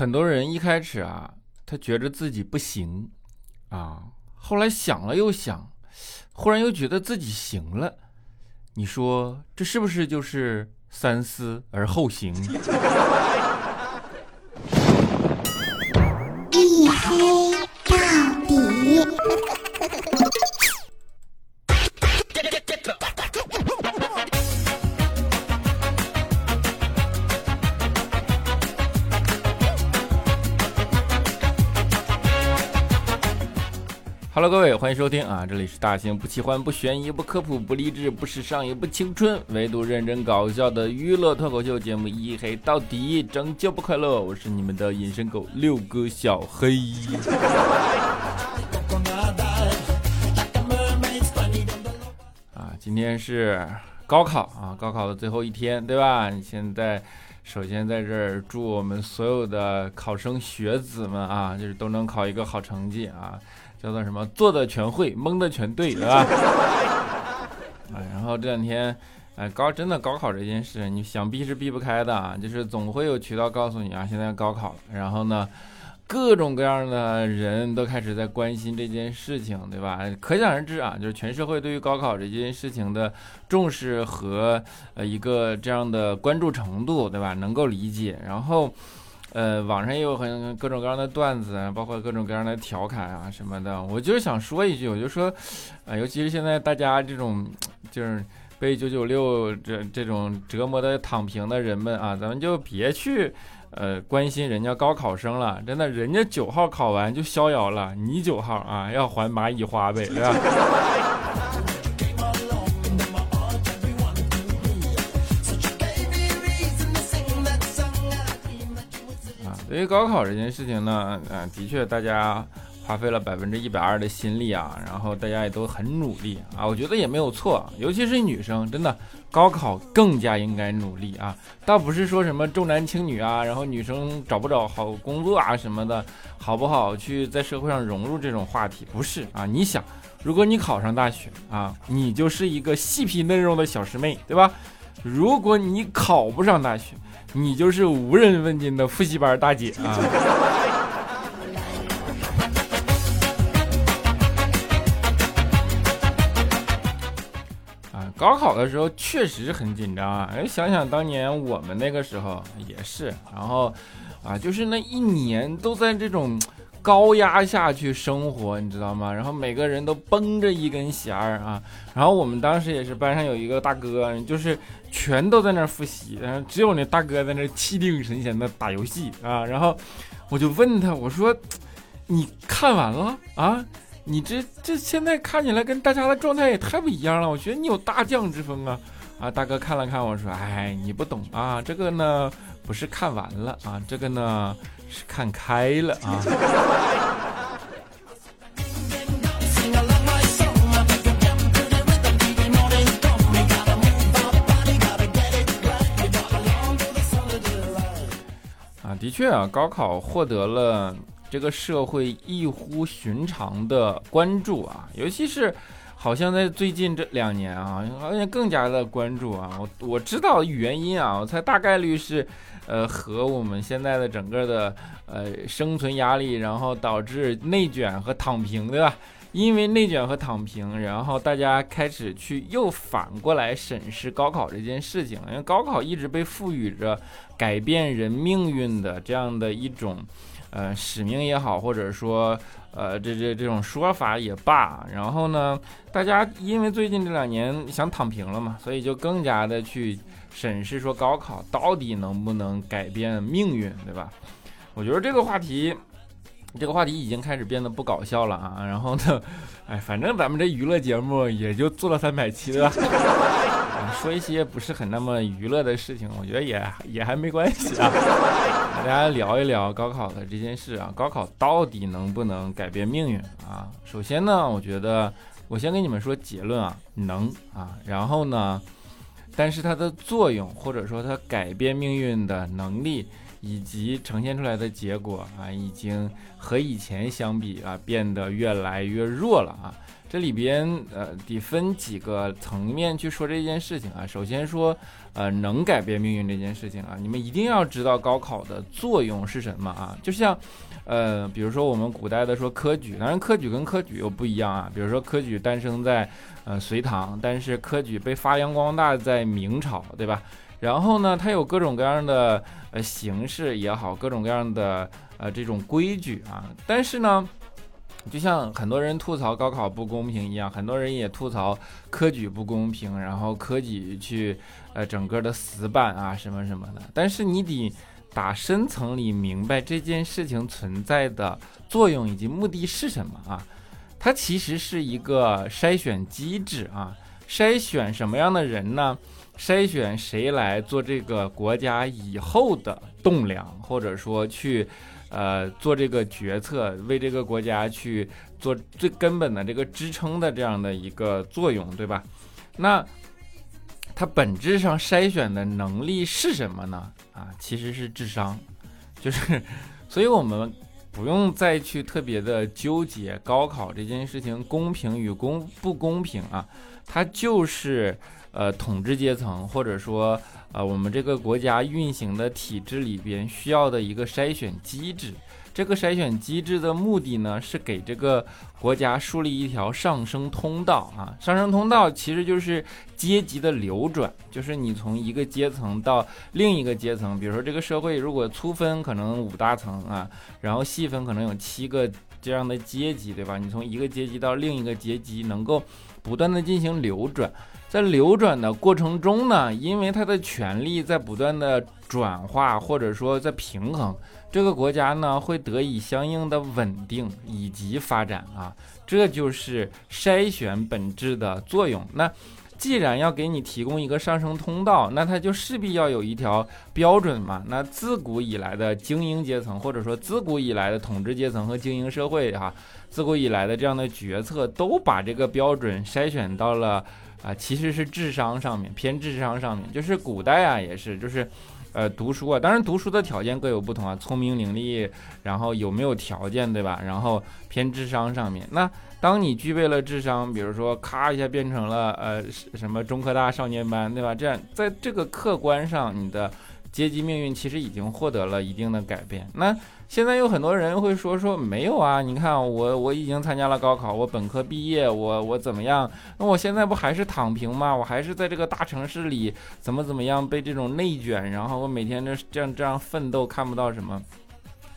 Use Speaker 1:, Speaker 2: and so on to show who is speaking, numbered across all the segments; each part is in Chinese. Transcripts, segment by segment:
Speaker 1: 很多人一开始啊，他觉得自己不行啊，后来想了又想，忽然又觉得自己行了。你说这是不是就是三思而后行？欢迎收听啊！这里是大型不奇幻、不悬疑、不科普、不励志、不时尚、也不青春，唯独认真搞笑的娱乐脱口秀节目《一黑到底》，拯救不快乐。我是你们的隐身狗六哥小黑。啊，今天是高考啊，高考的最后一天，对吧？现在首先在这儿祝我们所有的考生学子们啊，就是都能考一个好成绩啊。叫做什么？做的全会，蒙的全对，对吧？啊，然后这两天，哎，高真的高考这件事，你想避是避不开的啊，就是总会有渠道告诉你啊，现在高考，然后呢，各种各样的人都开始在关心这件事情，对吧？可想而知啊，就是全社会对于高考这件事情的重视和呃一个这样的关注程度，对吧？能够理解，然后。呃，网上也有很各种各样的段子，包括各种各样的调侃啊什么的。我就是想说一句，我就说，啊，尤其是现在大家这种就是被九九六这这种折磨的躺平的人们啊，咱们就别去呃关心人家高考生了。真的，人家九号考完就逍遥了，你九号啊要还蚂蚁花呗，对吧？对于高考这件事情呢，嗯，的确大家花费了百分之一百二的心力啊，然后大家也都很努力啊，我觉得也没有错，尤其是女生，真的高考更加应该努力啊，倒不是说什么重男轻女啊，然后女生找不找好工作啊什么的，好不好去在社会上融入这种话题，不是啊，你想，如果你考上大学啊，你就是一个细皮嫩肉的小师妹，对吧？如果你考不上大学，你就是无人问津的复习班大姐啊！啊，高考的时候确实很紧张啊！哎，想想当年我们那个时候也是，然后啊，就是那一年都在这种。高压下去生活，你知道吗？然后每个人都绷着一根弦儿啊。然后我们当时也是班上有一个大哥，就是全都在那儿复习，然后只有那大哥在那气定神闲的打游戏啊。然后我就问他，我说：“你看完了啊？你这这现在看起来跟大家的状态也太不一样了。我觉得你有大将之风啊！”啊，大哥看了看我说：“哎，你不懂啊，这个呢不是看完了啊，这个呢。”是看开了啊！啊，的确啊，高考获得了这个社会异乎寻常的关注啊，尤其是。好像在最近这两年啊，好像更加的关注啊。我我知道原因啊，我猜大概率是，呃，和我们现在的整个的呃生存压力，然后导致内卷和躺平，对吧？因为内卷和躺平，然后大家开始去又反过来审视高考这件事情，因为高考一直被赋予着改变人命运的这样的一种。呃，使命也好，或者说，呃，这这这种说法也罢，然后呢，大家因为最近这两年想躺平了嘛，所以就更加的去审视说高考到底能不能改变命运，对吧？我觉得这个话题，这个话题已经开始变得不搞笑了啊。然后呢，哎，反正咱们这娱乐节目也就做了三百期了。说一些不是很那么娱乐的事情，我觉得也也还没关系啊。大家聊一聊高考的这件事啊，高考到底能不能改变命运啊？首先呢，我觉得我先跟你们说结论啊，能啊。然后呢，但是它的作用或者说它改变命运的能力以及呈现出来的结果啊，已经和以前相比啊，变得越来越弱了啊。这里边呃得分几个层面去说这件事情啊。首先说，呃，能改变命运这件事情啊，你们一定要知道高考的作用是什么啊。就像，呃，比如说我们古代的说科举，当然科举跟科举又不一样啊。比如说科举诞生在呃隋唐，但是科举被发扬光大在明朝，对吧？然后呢，它有各种各样的呃形式也好，各种各样的呃这种规矩啊，但是呢。就像很多人吐槽高考不公平一样，很多人也吐槽科举不公平，然后科举去呃整个的死板啊什么什么的。但是你得打深层里明白这件事情存在的作用以及目的是什么啊？它其实是一个筛选机制啊，筛选什么样的人呢？筛选谁来做这个国家以后的栋梁，或者说去。呃，做这个决策，为这个国家去做最根本的这个支撑的这样的一个作用，对吧？那它本质上筛选的能力是什么呢？啊，其实是智商，就是，所以我们不用再去特别的纠结高考这件事情公平与公不公平啊，它就是呃统治阶层或者说。呃，我们这个国家运行的体制里边需要的一个筛选机制，这个筛选机制的目的呢，是给这个国家树立一条上升通道啊。上升通道其实就是阶级的流转，就是你从一个阶层到另一个阶层。比如说这个社会如果粗分可能五大层啊，然后细分可能有七个这样的阶级，对吧？你从一个阶级到另一个阶级，能够不断的进行流转。在流转的过程中呢，因为他的权力在不断的转化，或者说在平衡，这个国家呢会得以相应的稳定以及发展啊，这就是筛选本质的作用。那既然要给你提供一个上升通道，那它就势必要有一条标准嘛。那自古以来的精英阶层，或者说自古以来的统治阶层和精英社会哈，自古以来的这样的决策，都把这个标准筛选到了。啊，其实是智商上面偏智商上面，就是古代啊，也是，就是，呃，读书啊，当然读书的条件各有不同啊，聪明伶俐，然后有没有条件，对吧？然后偏智商上面，那当你具备了智商，比如说咔一下变成了呃什么中科大少年班，对吧？这样在这个客观上，你的。阶级命运其实已经获得了一定的改变。那现在有很多人会说说没有啊？你看我我已经参加了高考，我本科毕业，我我怎么样？那我现在不还是躺平吗？我还是在这个大城市里怎么怎么样被这种内卷，然后我每天这这样这样奋斗，看不到什么？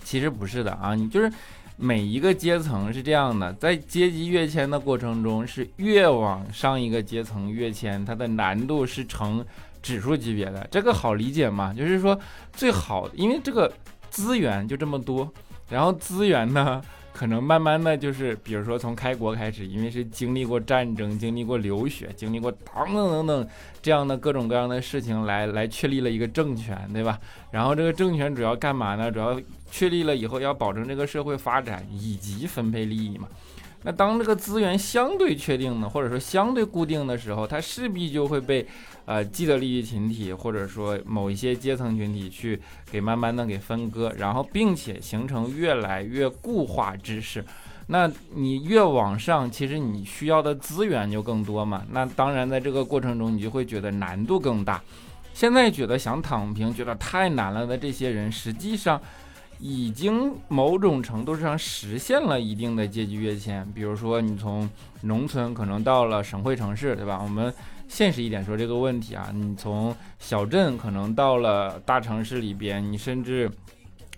Speaker 1: 其实不是的啊，你就是每一个阶层是这样的，在阶级跃迁的过程中，是越往上一个阶层跃迁，它的难度是成。指数级别的这个好理解嘛？就是说最好，因为这个资源就这么多，然后资源呢，可能慢慢的就是，比如说从开国开始，因为是经历过战争、经历过流血、经历过等等等等这样的各种各样的事情，来来确立了一个政权，对吧？然后这个政权主要干嘛呢？主要确立了以后要保证这个社会发展以及分配利益嘛。那当这个资源相对确定呢，或者说相对固定的时候，它势必就会被，呃，既得利益群体或者说某一些阶层群体去给慢慢的给分割，然后并且形成越来越固化之势。那你越往上，其实你需要的资源就更多嘛。那当然在这个过程中，你就会觉得难度更大。现在觉得想躺平，觉得太难了的这些人，实际上。已经某种程度上实现了一定的阶级跃迁，比如说你从农村可能到了省会城市，对吧？我们现实一点说这个问题啊，你从小镇可能到了大城市里边，你甚至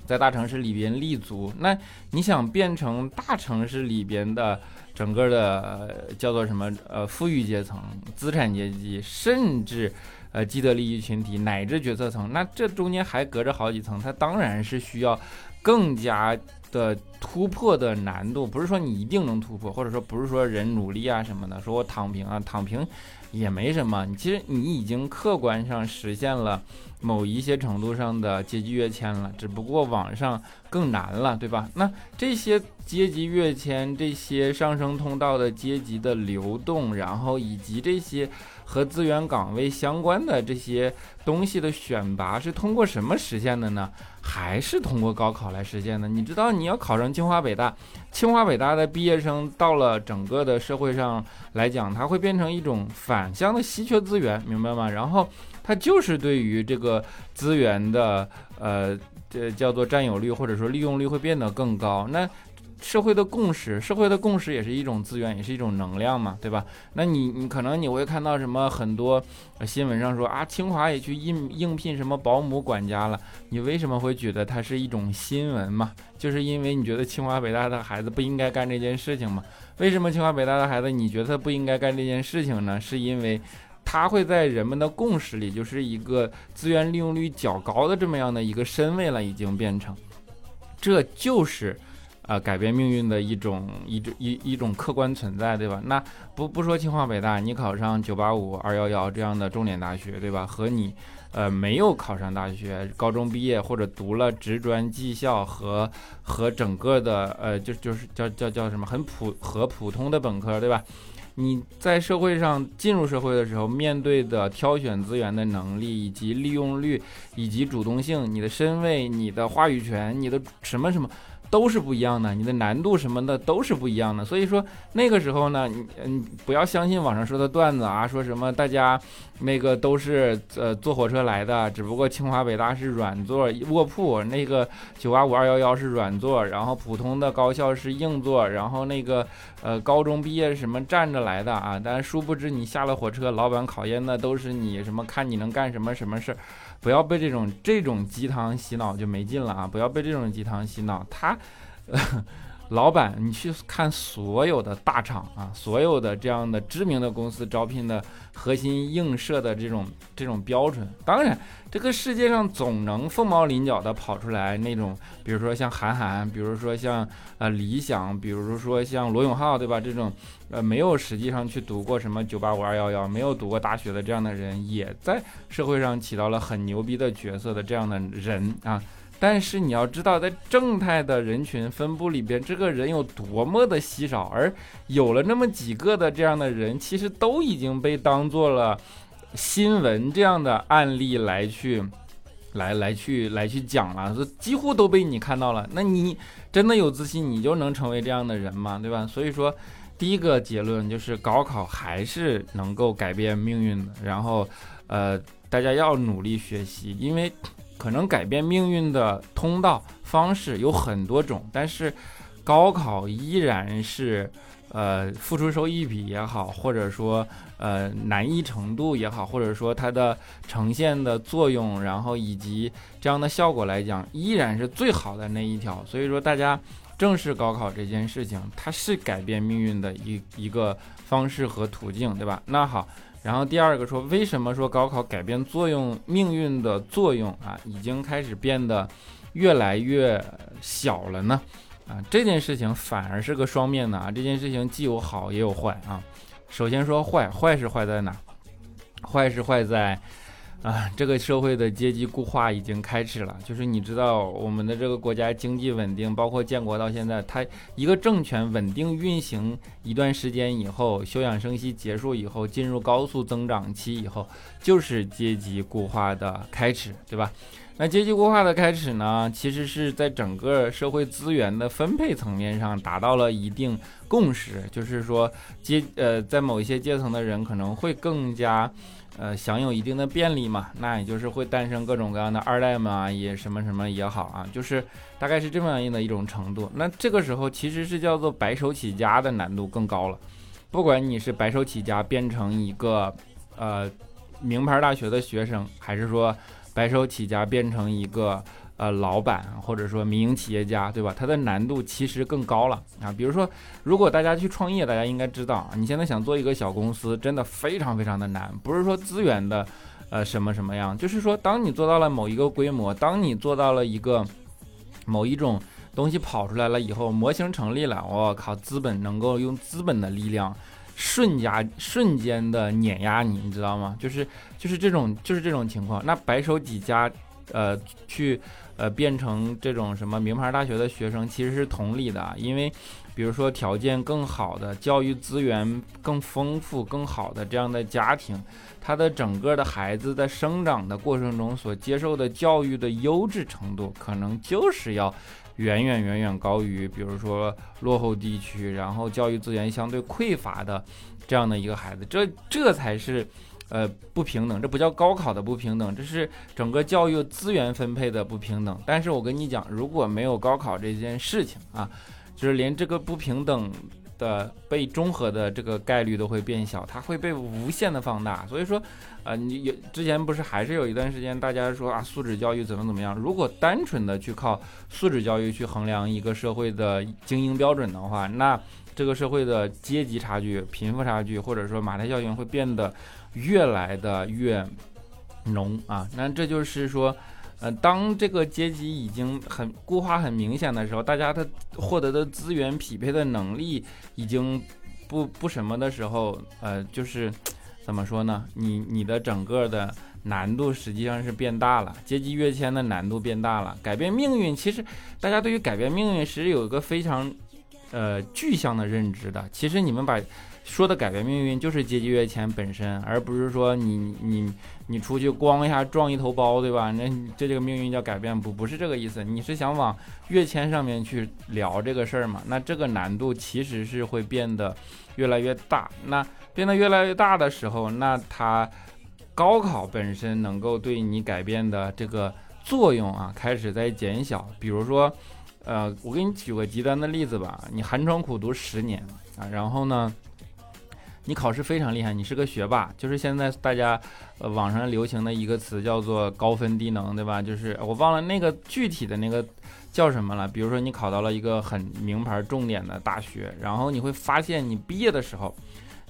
Speaker 1: 在大城市里边立足，那你想变成大城市里边的整个的叫做什么？呃，富裕阶层、资产阶级，甚至。呃，既得利益群体乃至决策层，那这中间还隔着好几层，它当然是需要更加的突破的难度。不是说你一定能突破，或者说不是说人努力啊什么的，说我躺平啊，躺平也没什么。其实你已经客观上实现了某一些程度上的阶级跃迁了，只不过往上更难了，对吧？那这些阶级跃迁，这些上升通道的阶级的流动，然后以及这些。和资源岗位相关的这些东西的选拔是通过什么实现的呢？还是通过高考来实现的。你知道，你要考上清华北大，清华北大的毕业生到了整个的社会上来讲，它会变成一种反向的稀缺资源，明白吗？然后它就是对于这个资源的呃，这叫做占有率或者说利用率会变得更高。那社会的共识，社会的共识也是一种资源，也是一种能量嘛，对吧？那你你可能你会看到什么很多新闻上说啊，清华也去应应聘什么保姆管家了，你为什么会觉得它是一种新闻嘛？就是因为你觉得清华北大的孩子不应该干这件事情嘛？为什么清华北大的孩子你觉得他不应该干这件事情呢？是因为他会在人们的共识里，就是一个资源利用率较高的这么样的一个身位了，已经变成，这就是。啊，改变命运的一种一种一一种客观存在，对吧？那不不说清华北大，你考上九八五、二幺幺这样的重点大学，对吧？和你，呃，没有考上大学，高中毕业或者读了职专技校和和整个的呃，就就是叫叫叫什么很普和普通的本科，对吧？你在社会上进入社会的时候，面对的挑选资源的能力以及利用率以及主动性，你的身位、你的话语权、你的什么什么。都是不一样的，你的难度什么的都是不一样的。所以说那个时候呢，你嗯不要相信网上说的段子啊，说什么大家那个都是呃坐火车来的，只不过清华北大是软座卧铺，那个九八五二幺幺是软座，然后普通的高校是硬座，然后那个呃高中毕业什么站着来的啊，但殊不知你下了火车，老板考验的都是你什么看你能干什么什么事儿。不要被这种这种鸡汤洗脑就没劲了啊！不要被这种鸡汤洗脑。他 老板，你去看所有的大厂啊，所有的这样的知名的公司招聘的核心映射的这种这种标准。当然，这个世界上总能凤毛麟角的跑出来那种，比如说像韩寒，比如说像呃理想，比如说像罗永浩，对吧？这种。呃，没有实际上去读过什么九八五二幺幺，没有读过大学的这样的人，也在社会上起到了很牛逼的角色的这样的人啊。但是你要知道，在正态的人群分布里边，这个人有多么的稀少，而有了那么几个的这样的人，其实都已经被当做了新闻这样的案例来去，来来去来去讲了，几乎都被你看到了。那你真的有自信，你就能成为这样的人吗？对吧？所以说。第一个结论就是高考还是能够改变命运的，然后，呃，大家要努力学习，因为可能改变命运的通道方式有很多种，但是高考依然是，呃，付出收益比也好，或者说，呃，难易程度也好，或者说它的呈现的作用，然后以及这样的效果来讲，依然是最好的那一条，所以说大家。正式高考这件事情，它是改变命运的一一个方式和途径，对吧？那好，然后第二个说，为什么说高考改变作用命运的作用啊，已经开始变得越来越小了呢？啊，这件事情反而是个双面的啊，这件事情既有好也有坏啊。首先说坏，坏是坏在哪？坏是坏在。啊，这个社会的阶级固化已经开始了。就是你知道，我们的这个国家经济稳定，包括建国到现在，它一个政权稳定运行一段时间以后，休养生息结束以后，进入高速增长期以后，就是阶级固化的开始，对吧？那阶级固化的开始呢，其实是在整个社会资源的分配层面上达到了一定共识，就是说阶呃，在某一些阶层的人可能会更加。呃，享有一定的便利嘛，那也就是会诞生各种各样的二代嘛，也什么什么也好啊，就是大概是这么样的一种程度。那这个时候其实是叫做白手起家的难度更高了。不管你是白手起家变成一个呃名牌大学的学生，还是说白手起家变成一个。呃，老板或者说民营企业家，对吧？它的难度其实更高了啊。比如说，如果大家去创业，大家应该知道啊，你现在想做一个小公司，真的非常非常的难。不是说资源的，呃，什么什么样，就是说，当你做到了某一个规模，当你做到了一个某一种东西跑出来了以后，模型成立了，我靠，资本能够用资本的力量，瞬间瞬间的碾压你，你知道吗？就是就是这种就是这种情况。那白手起家。呃去呃变成这种什么名牌大学的学生，其实是同理的，因为比如说条件更好的、教育资源更丰富、更好的这样的家庭，他的整个的孩子在生长的过程中所接受的教育的优质程度，可能就是要。远远远远高于，比如说落后地区，然后教育资源相对匮乏的这样的一个孩子，这这才是，呃，不平等。这不叫高考的不平等，这是整个教育资源分配的不平等。但是我跟你讲，如果没有高考这件事情啊，就是连这个不平等。的被中和的这个概率都会变小，它会被无限的放大。所以说，呃，你有之前不是还是有一段时间大家说啊，素质教育怎么怎么样？如果单纯的去靠素质教育去衡量一个社会的精英标准的话，那这个社会的阶级差距、贫富差距，或者说马太效应会变得越来的越浓啊。那这就是说。呃，当这个阶级已经很固化、很明显的时候，大家的获得的资源匹配的能力已经不不什么的时候，呃，就是怎么说呢？你你的整个的难度实际上是变大了，阶级跃迁的难度变大了。改变命运，其实大家对于改变命运其实有一个非常呃具象的认知的。其实你们把说的改变命运就是阶级跃迁本身，而不是说你你你出去咣一下撞一头包，对吧？那这这个命运叫改变不不是这个意思，你是想往跃迁上面去聊这个事儿嘛？那这个难度其实是会变得越来越大。那变得越来越大的时候，那它高考本身能够对你改变的这个作用啊，开始在减小。比如说，呃，我给你举个极端的例子吧，你寒窗苦读十年啊，然后呢？你考试非常厉害，你是个学霸，就是现在大家呃网上流行的一个词叫做高分低能，对吧？就是我忘了那个具体的那个叫什么了。比如说你考到了一个很名牌重点的大学，然后你会发现你毕业的时候，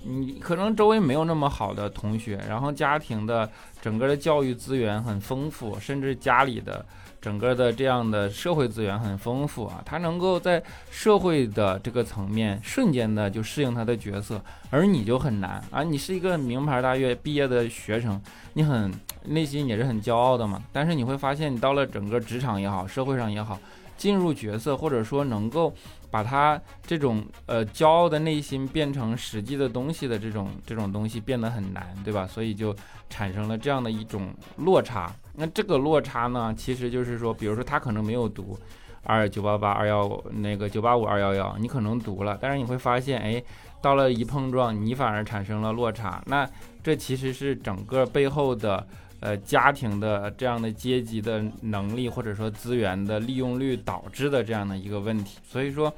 Speaker 1: 你可能周围没有那么好的同学，然后家庭的整个的教育资源很丰富，甚至家里的。整个的这样的社会资源很丰富啊，他能够在社会的这个层面瞬间的就适应他的角色，而你就很难啊。你是一个名牌大学毕业的学生，你很内心也是很骄傲的嘛。但是你会发现，你到了整个职场也好，社会上也好，进入角色或者说能够把他这种呃骄傲的内心变成实际的东西的这种这种东西变得很难，对吧？所以就产生了这样的一种落差。那这个落差呢，其实就是说，比如说他可能没有读二九八八二幺那个九八五二幺幺，你可能读了，但是你会发现，哎，到了一碰撞，你反而产生了落差。那这其实是整个背后的呃家庭的这样的阶级的能力或者说资源的利用率导致的这样的一个问题。所以说，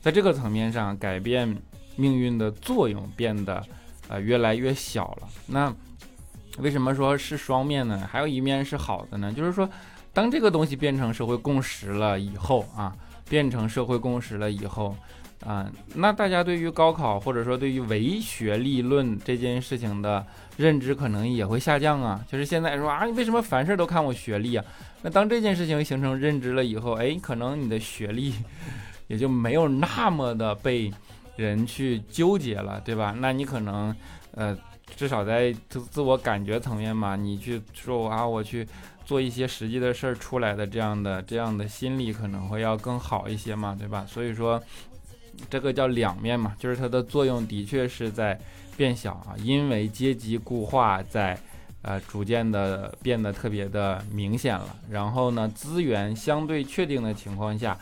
Speaker 1: 在这个层面上，改变命运的作用变得呃越来越小了。那。为什么说是双面呢？还有一面是好的呢？就是说，当这个东西变成社会共识了以后啊，变成社会共识了以后啊，那大家对于高考或者说对于唯学历论这件事情的认知可能也会下降啊。就是现在说啊，你为什么凡事都看我学历啊？那当这件事情形成认知了以后，哎，可能你的学历也就没有那么的被人去纠结了，对吧？那你可能呃。至少在自自我感觉层面嘛，你去说啊，我去做一些实际的事儿出来的这样的这样的心理可能会要更好一些嘛，对吧？所以说这个叫两面嘛，就是它的作用的确是在变小啊，因为阶级固化在呃逐渐的变得特别的明显了。然后呢，资源相对确定的情况下，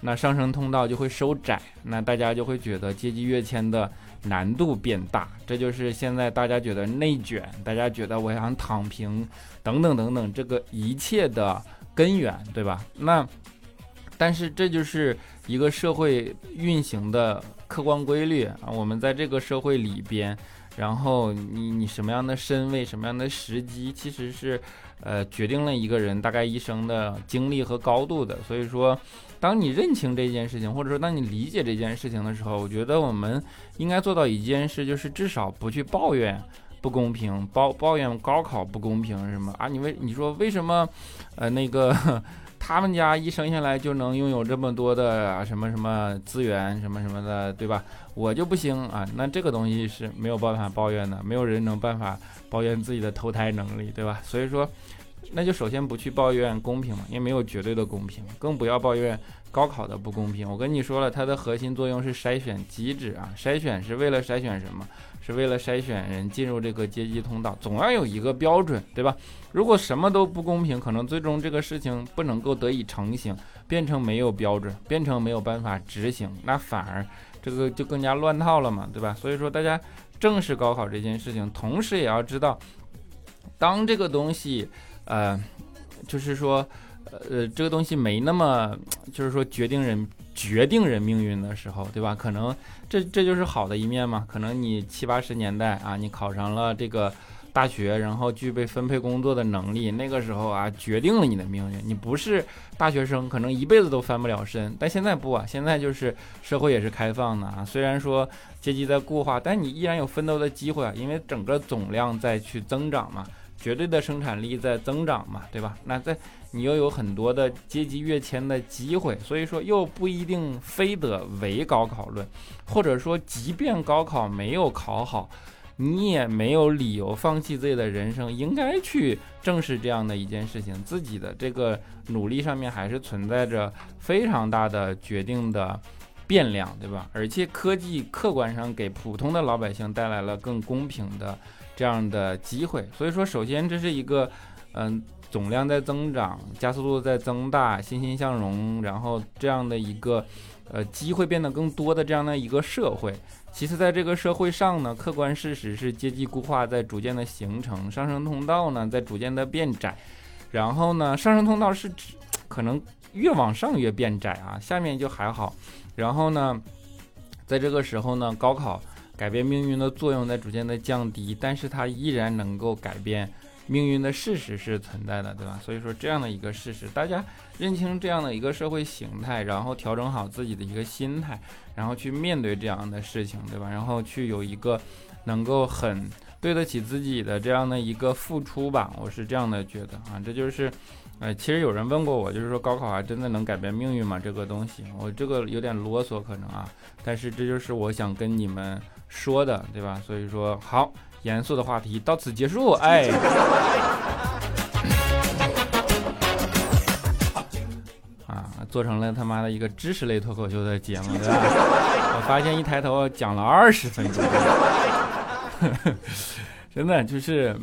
Speaker 1: 那上升通道就会收窄，那大家就会觉得阶级跃迁的。难度变大，这就是现在大家觉得内卷，大家觉得我想躺平，等等等等，这个一切的根源，对吧？那，但是这就是一个社会运行的客观规律啊。我们在这个社会里边，然后你你什么样的身位，什么样的时机，其实是呃决定了一个人大概一生的经历和高度的。所以说。当你认清这件事情，或者说当你理解这件事情的时候，我觉得我们应该做到一件事，就是至少不去抱怨不公平，抱抱怨高考不公平什么啊？你为你说为什么，呃，那个 他们家一生下来就能拥有这么多的什么什么资源什么什么的，对吧？我就不行啊？那这个东西是没有办法抱怨的，没有人能办法抱怨自己的投胎能力，对吧？所以说。那就首先不去抱怨公平嘛，因为没有绝对的公平，更不要抱怨高考的不公平。我跟你说了，它的核心作用是筛选机制啊，筛选是为了筛选什么？是为了筛选人进入这个阶级通道，总要有一个标准，对吧？如果什么都不公平，可能最终这个事情不能够得以成型，变成没有标准，变成没有办法执行，那反而这个就更加乱套了嘛，对吧？所以说大家正视高考这件事情，同时也要知道，当这个东西，呃，就是说，呃，这个东西没那么，就是说决定人。决定人命运的时候，对吧？可能这这就是好的一面嘛。可能你七八十年代啊，你考上了这个大学，然后具备分配工作的能力，那个时候啊，决定了你的命运。你不是大学生，可能一辈子都翻不了身。但现在不啊，现在就是社会也是开放的啊。虽然说阶级在固化，但你依然有奋斗的机会啊，因为整个总量在去增长嘛。绝对的生产力在增长嘛，对吧？那在你又有很多的阶级跃迁的机会，所以说又不一定非得唯高考论，或者说即便高考没有考好，你也没有理由放弃自己的人生，应该去正视这样的一件事情，自己的这个努力上面还是存在着非常大的决定的变量，对吧？而且科技客观上给普通的老百姓带来了更公平的。这样的机会，所以说，首先这是一个，嗯，总量在增长，加速度在增大，欣欣向荣，然后这样的一个，呃，机会变得更多的这样的一个社会。其次，在这个社会上呢，客观事实是阶级固化在逐渐的形成，上升通道呢在逐渐的变窄。然后呢，上升通道是指可能越往上越变窄啊，下面就还好。然后呢，在这个时候呢，高考。改变命运的作用在逐渐的降低，但是它依然能够改变命运的事实是存在的，对吧？所以说这样的一个事实，大家认清这样的一个社会形态，然后调整好自己的一个心态，然后去面对这样的事情，对吧？然后去有一个能够很对得起自己的这样的一个付出吧，我是这样的觉得啊，这就是。呃，其实有人问过我，就是说高考啊，真的能改变命运吗？这个东西，我这个有点啰嗦可能啊，但是这就是我想跟你们说的，对吧？所以说，好，严肃的话题到此结束。哎，啊，做成了他妈的一个知识类脱口秀的节目，对吧？我发现一抬头讲了二十分钟，真的就是。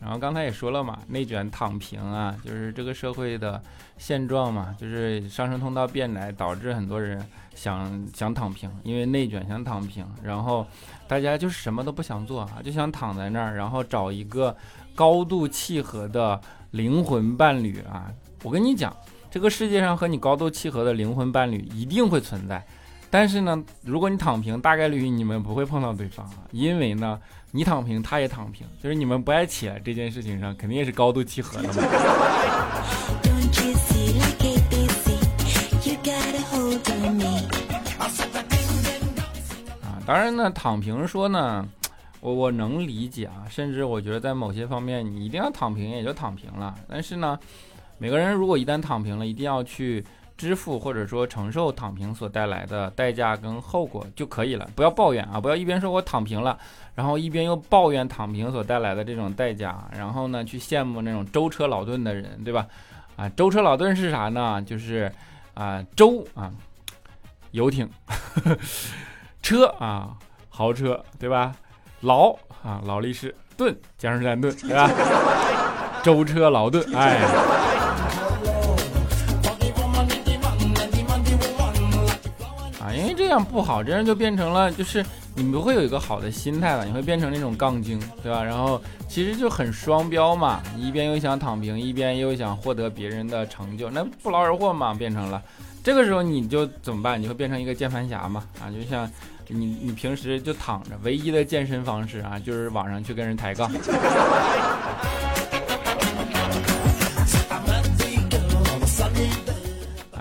Speaker 1: 然后刚才也说了嘛，内卷躺平啊，就是这个社会的现状嘛，就是上升通道变窄，导致很多人想想躺平，因为内卷想躺平，然后大家就是什么都不想做啊，就想躺在那儿，然后找一个高度契合的灵魂伴侣啊。我跟你讲，这个世界上和你高度契合的灵魂伴侣一定会存在，但是呢，如果你躺平，大概率你们不会碰到对方啊，因为呢。你躺平，他也躺平，就是你们不爱起来这件事情上，肯定也是高度契合的嘛。啊，当然呢，躺平说呢，我我能理解啊，甚至我觉得在某些方面，你一定要躺平也就躺平了。但是呢，每个人如果一旦躺平了，一定要去。支付或者说承受躺平所带来的代价跟后果就可以了，不要抱怨啊，不要一边说我躺平了，然后一边又抱怨躺平所带来的这种代价，然后呢去羡慕那种舟车劳顿的人，对吧？啊，舟车劳顿是啥呢？就是啊，舟啊，游艇，车啊，豪车，对吧？劳啊，劳力士，顿，江诗丹顿，对吧？舟车劳顿，哎。这样不好，这样就变成了，就是你不会有一个好的心态了，你会变成那种杠精，对吧？然后其实就很双标嘛，一边又想躺平，一边又想获得别人的成就，那不劳而获嘛，变成了。这个时候你就怎么办？你会变成一个键盘侠嘛？啊，就像你你平时就躺着，唯一的健身方式啊，就是网上去跟人抬杠。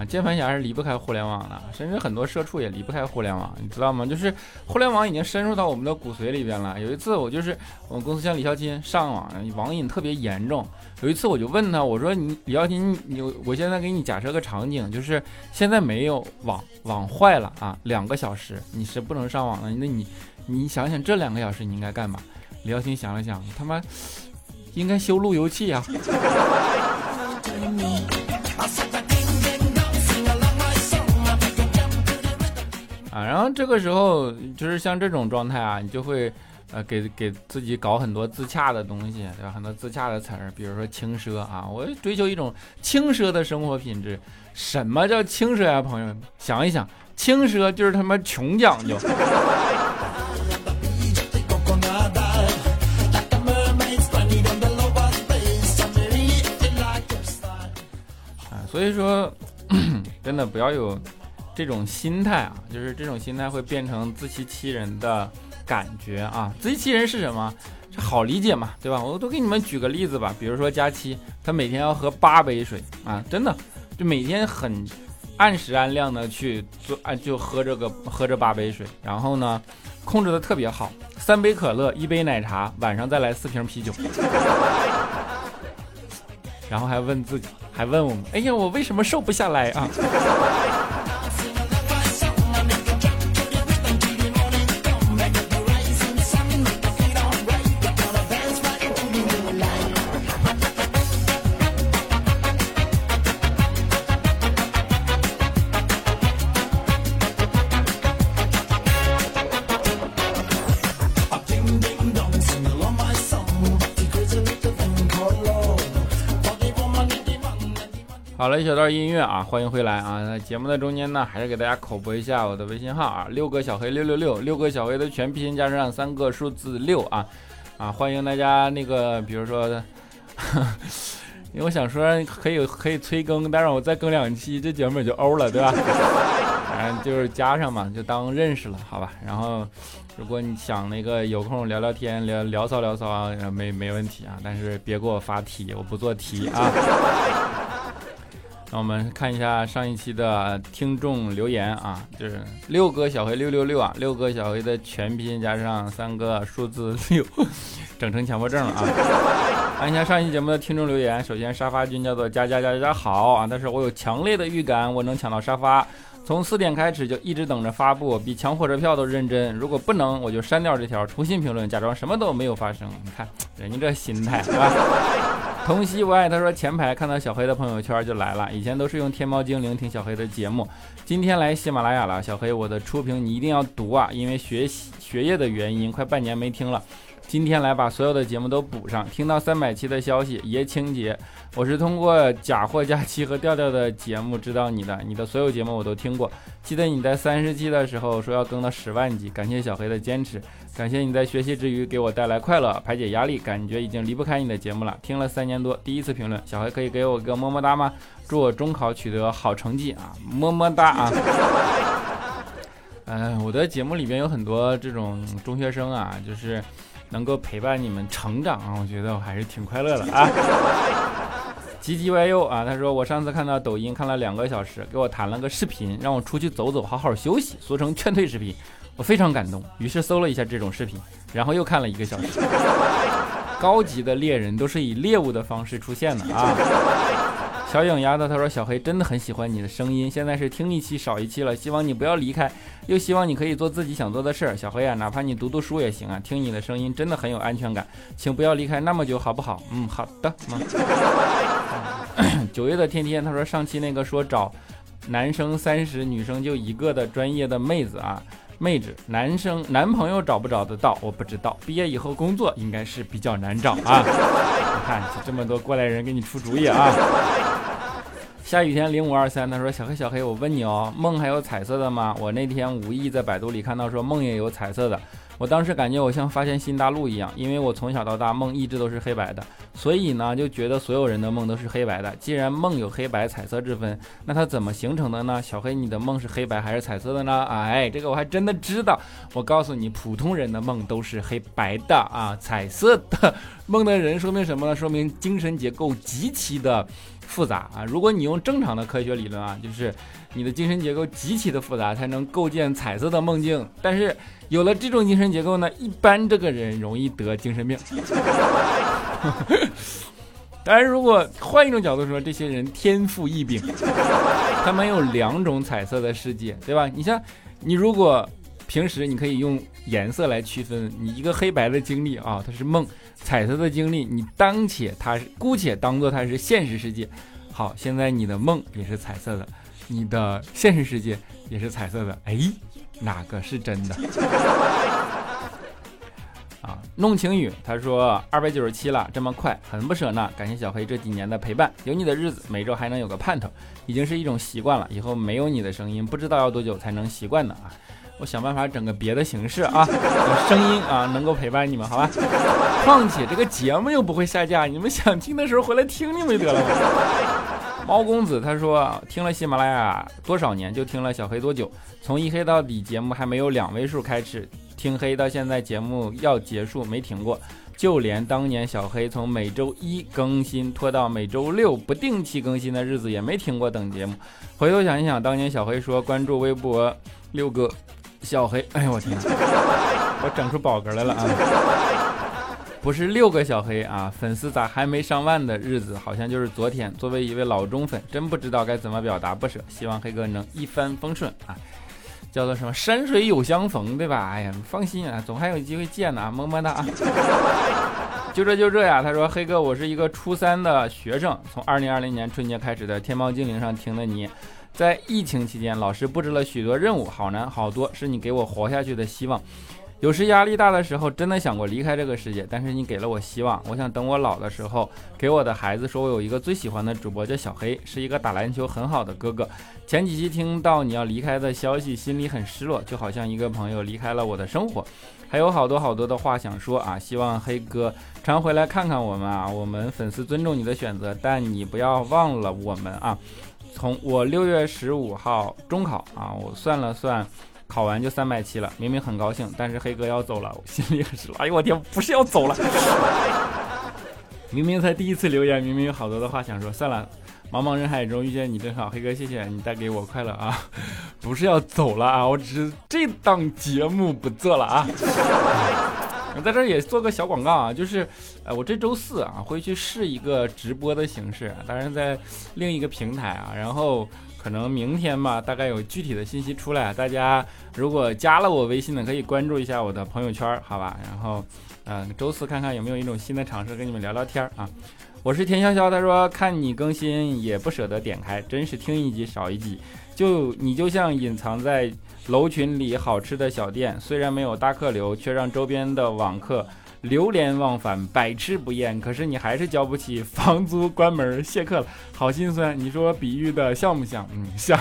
Speaker 1: 键盘侠是离不开互联网的，甚至很多社畜也离不开互联网，你知道吗？就是互联网已经深入到我们的骨髓里边了。有一次我就是我们公司像李孝金上网网瘾特别严重，有一次我就问他，我说你李孝金，你我现在给你假设个场景，就是现在没有网，网坏了啊，两个小时你是不能上网的，那你你想想这两个小时你应该干嘛？李孝金想了想，他妈。应该修路由器啊。啊，然后这个时候就是像这种状态啊，你就会呃给给自己搞很多自洽的东西，对吧？很多自洽的词儿，比如说轻奢啊，我追求一种轻奢的生活品质。什么叫轻奢呀，朋友们？想一想，轻奢就是他妈穷讲究。啊，所以说，真的不要有这种心态啊，就是这种心态会变成自欺欺人的感觉啊。自欺欺人是什么？这好理解嘛，对吧？我都给你们举个例子吧，比如说佳期，他每天要喝八杯水啊，真的。就每天很按时按量的去做，啊，就喝这个喝这八杯水，然后呢，控制的特别好，三杯可乐，一杯奶茶，晚上再来四瓶啤酒，然后还问自己，还问我们，哎呀，我为什么瘦不下来啊？好了，一小段音乐啊，欢迎回来啊！那节目的中间呢，还是给大家口播一下我的微信号啊，六个小黑六六六，六个小黑的全拼加上三个数字六啊啊！欢迎大家那个，比如说，因为我想说可以可以催更，但是我再更两期，这节目也就欧了，对吧？反正就是加上嘛，就当认识了，好吧？然后，如果你想那个有空聊聊天，聊聊骚聊骚啊，没没问题啊，但是别给我发题，我不做题啊。那我们看一下上一期的听众留言啊，就是六个小黑六六六啊，六个小黑的全拼加上三个数字六，整成强迫症了啊！看一下上一期节目的听众留言，首先沙发君叫做加加加加好啊，但是我有强烈的预感我能抢到沙发，从四点开始就一直等着发布，比抢火车票都认真，如果不能我就删掉这条，重新评论，假装什么都没有发生。你看人家这心态是吧？童熙我爱他说前排看到小黑的朋友圈就来了，以前都是用天猫精灵听小黑的节目，今天来喜马拉雅了。小黑，我的初评你一定要读啊，因为学习学业的原因，快半年没听了。今天来把所有的节目都补上，听到三百期的消息，爷清洁。我是通过假货假期和调调的节目知道你的，你的所有节目我都听过。记得你在三十期的时候说要更到十万级，感谢小黑的坚持，感谢你在学习之余给我带来快乐，排解压力，感觉已经离不开你的节目了。听了三年多，第一次评论，小黑可以给我个么么哒吗？祝我中考取得好成绩啊，么么哒啊！嗯，我的节目里边有很多这种中学生啊，就是能够陪伴你们成长啊，我觉得我还是挺快乐的啊。唧唧歪右啊，他说我上次看到抖音看了两个小时，给我弹了个视频，让我出去走走，好好休息，俗称劝退视频，我非常感动，于是搜了一下这种视频，然后又看了一个小时。高级的猎人都是以猎物的方式出现的啊。小影丫头她说：“小黑真的很喜欢你的声音，现在是听一期少一期了，希望你不要离开，又希望你可以做自己想做的事儿。小黑啊，哪怕你读读书也行啊，听你的声音真的很有安全感，请不要离开那么久，好不好？嗯，好的。九月的天天他说上期那个说找男生三十女生就一个的专业的妹子啊，妹子，男生男朋友找不找得到？我不知道，毕业以后工作应该是比较难找啊。你看这么多过来人给你出主意啊。”下雨天零五二三，他说：“小黑小黑，我问你哦，梦还有彩色的吗？我那天无意在百度里看到说梦也有彩色的，我当时感觉我像发现新大陆一样，因为我从小到大梦一直都是黑白的，所以呢就觉得所有人的梦都是黑白的。既然梦有黑白彩色之分，那它怎么形成的呢？小黑，你的梦是黑白还是彩色的呢？哎，这个我还真的知道。我告诉你，普通人的梦都是黑白的啊，彩色的梦的人说明什么呢？说明精神结构极其的。”复杂啊！如果你用正常的科学理论啊，就是你的精神结构极其的复杂，才能构建彩色的梦境。但是有了这种精神结构呢，一般这个人容易得精神病。当然，如果换一种角度说，这些人天赋异禀，他们有两种彩色的世界，对吧？你像你如果平时你可以用颜色来区分你一个黑白的经历啊，它是梦。彩色的经历，你当且它是姑且当做它是现实世界。好，现在你的梦也是彩色的，你的现实世界也是彩色的。哎，哪个是真的？啊，弄晴雨，他说二百九十七了，这么快，很不舍呢。感谢小黑这几年的陪伴，有你的日子，每周还能有个盼头，已经是一种习惯了。以后没有你的声音，不知道要多久才能习惯呢啊！我想办法整个别的形式啊，声音啊能够陪伴你们，好吧？况且这个节目又不会下架，你们想听的时候回来听听不就得了吗？猫公子他说听了喜马拉雅多少年，就听了小黑多久？从一黑到底节目还没有两位数开始。听黑到现在，节目要结束没停过，就连当年小黑从每周一更新拖到每周六不定期更新的日子也没停过等节目。回头想一想，当年小黑说关注微博六哥小黑，哎呦我天，我整出宝格来了啊！不是六个小黑啊，粉丝咋还没上万的日子？好像就是昨天。作为一位老忠粉，真不知道该怎么表达不舍，希望黑哥能一帆风顺啊！叫做什么山水有相逢，对吧？哎呀，放心啊，总还有机会见呢，么么哒啊！就这就这呀，他说黑哥，我是一个初三的学生，从二零二零年春节开始的天猫精灵上听的你，在疫情期间，老师布置了许多任务，好难好多，是你给我活下去的希望。有时压力大的时候，真的想过离开这个世界，但是你给了我希望。我想等我老的时候，给我的孩子说，我有一个最喜欢的主播叫小黑，是一个打篮球很好的哥哥。前几期听到你要离开的消息，心里很失落，就好像一个朋友离开了我的生活。还有好多好多的话想说啊，希望黑哥常回来看看我们啊，我们粉丝尊重你的选择，但你不要忘了我们啊。从我六月十五号中考啊，我算了算。考完就三百七了，明明很高兴，但是黑哥要走了，我心里很失落。哎呦我天，不是要走了，明明才第一次留言，明明有好多的话想说，算了，茫茫人海中遇见你真好，黑哥谢谢你带给我快乐啊，不是要走了啊，我只是这档节目不做了啊。我在这儿也做个小广告啊，就是，呃，我这周四啊会去试一个直播的形式，当然在另一个平台啊，然后。可能明天吧，大概有具体的信息出来。大家如果加了我微信的，可以关注一下我的朋友圈，好吧？然后，嗯，周四看看有没有一种新的尝试，跟你们聊聊天啊。我是田潇潇，他说看你更新也不舍得点开，真是听一集少一集。就你就像隐藏在楼群里好吃的小店，虽然没有大客流，却让周边的网客。流连忘返，百吃不厌，可是你还是交不起房租，关门谢客了，好心酸。你说比喻的像不像？嗯，像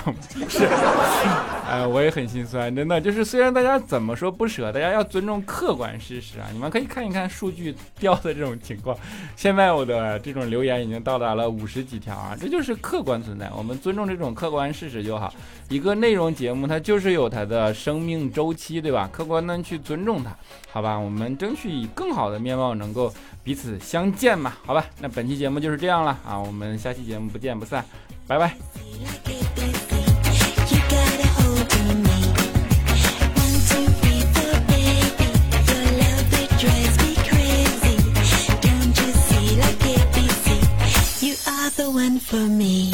Speaker 1: 是。哎，我也很心酸，真的。就是虽然大家怎么说不舍，大家要尊重客观事实啊。你们可以看一看数据 掉的这种情况。现在我的这种留言已经到达了五十几条啊，这就是客观存在。我们尊重这种客观事实就好。一个内容节目，它就是有它的生命周期，对吧？客观的去尊重它，好吧？我们争取以更。好的面貌能够彼此相见嘛？好吧，那本期节目就是这样了啊，我们下期节目不见不散，拜拜。another one for me.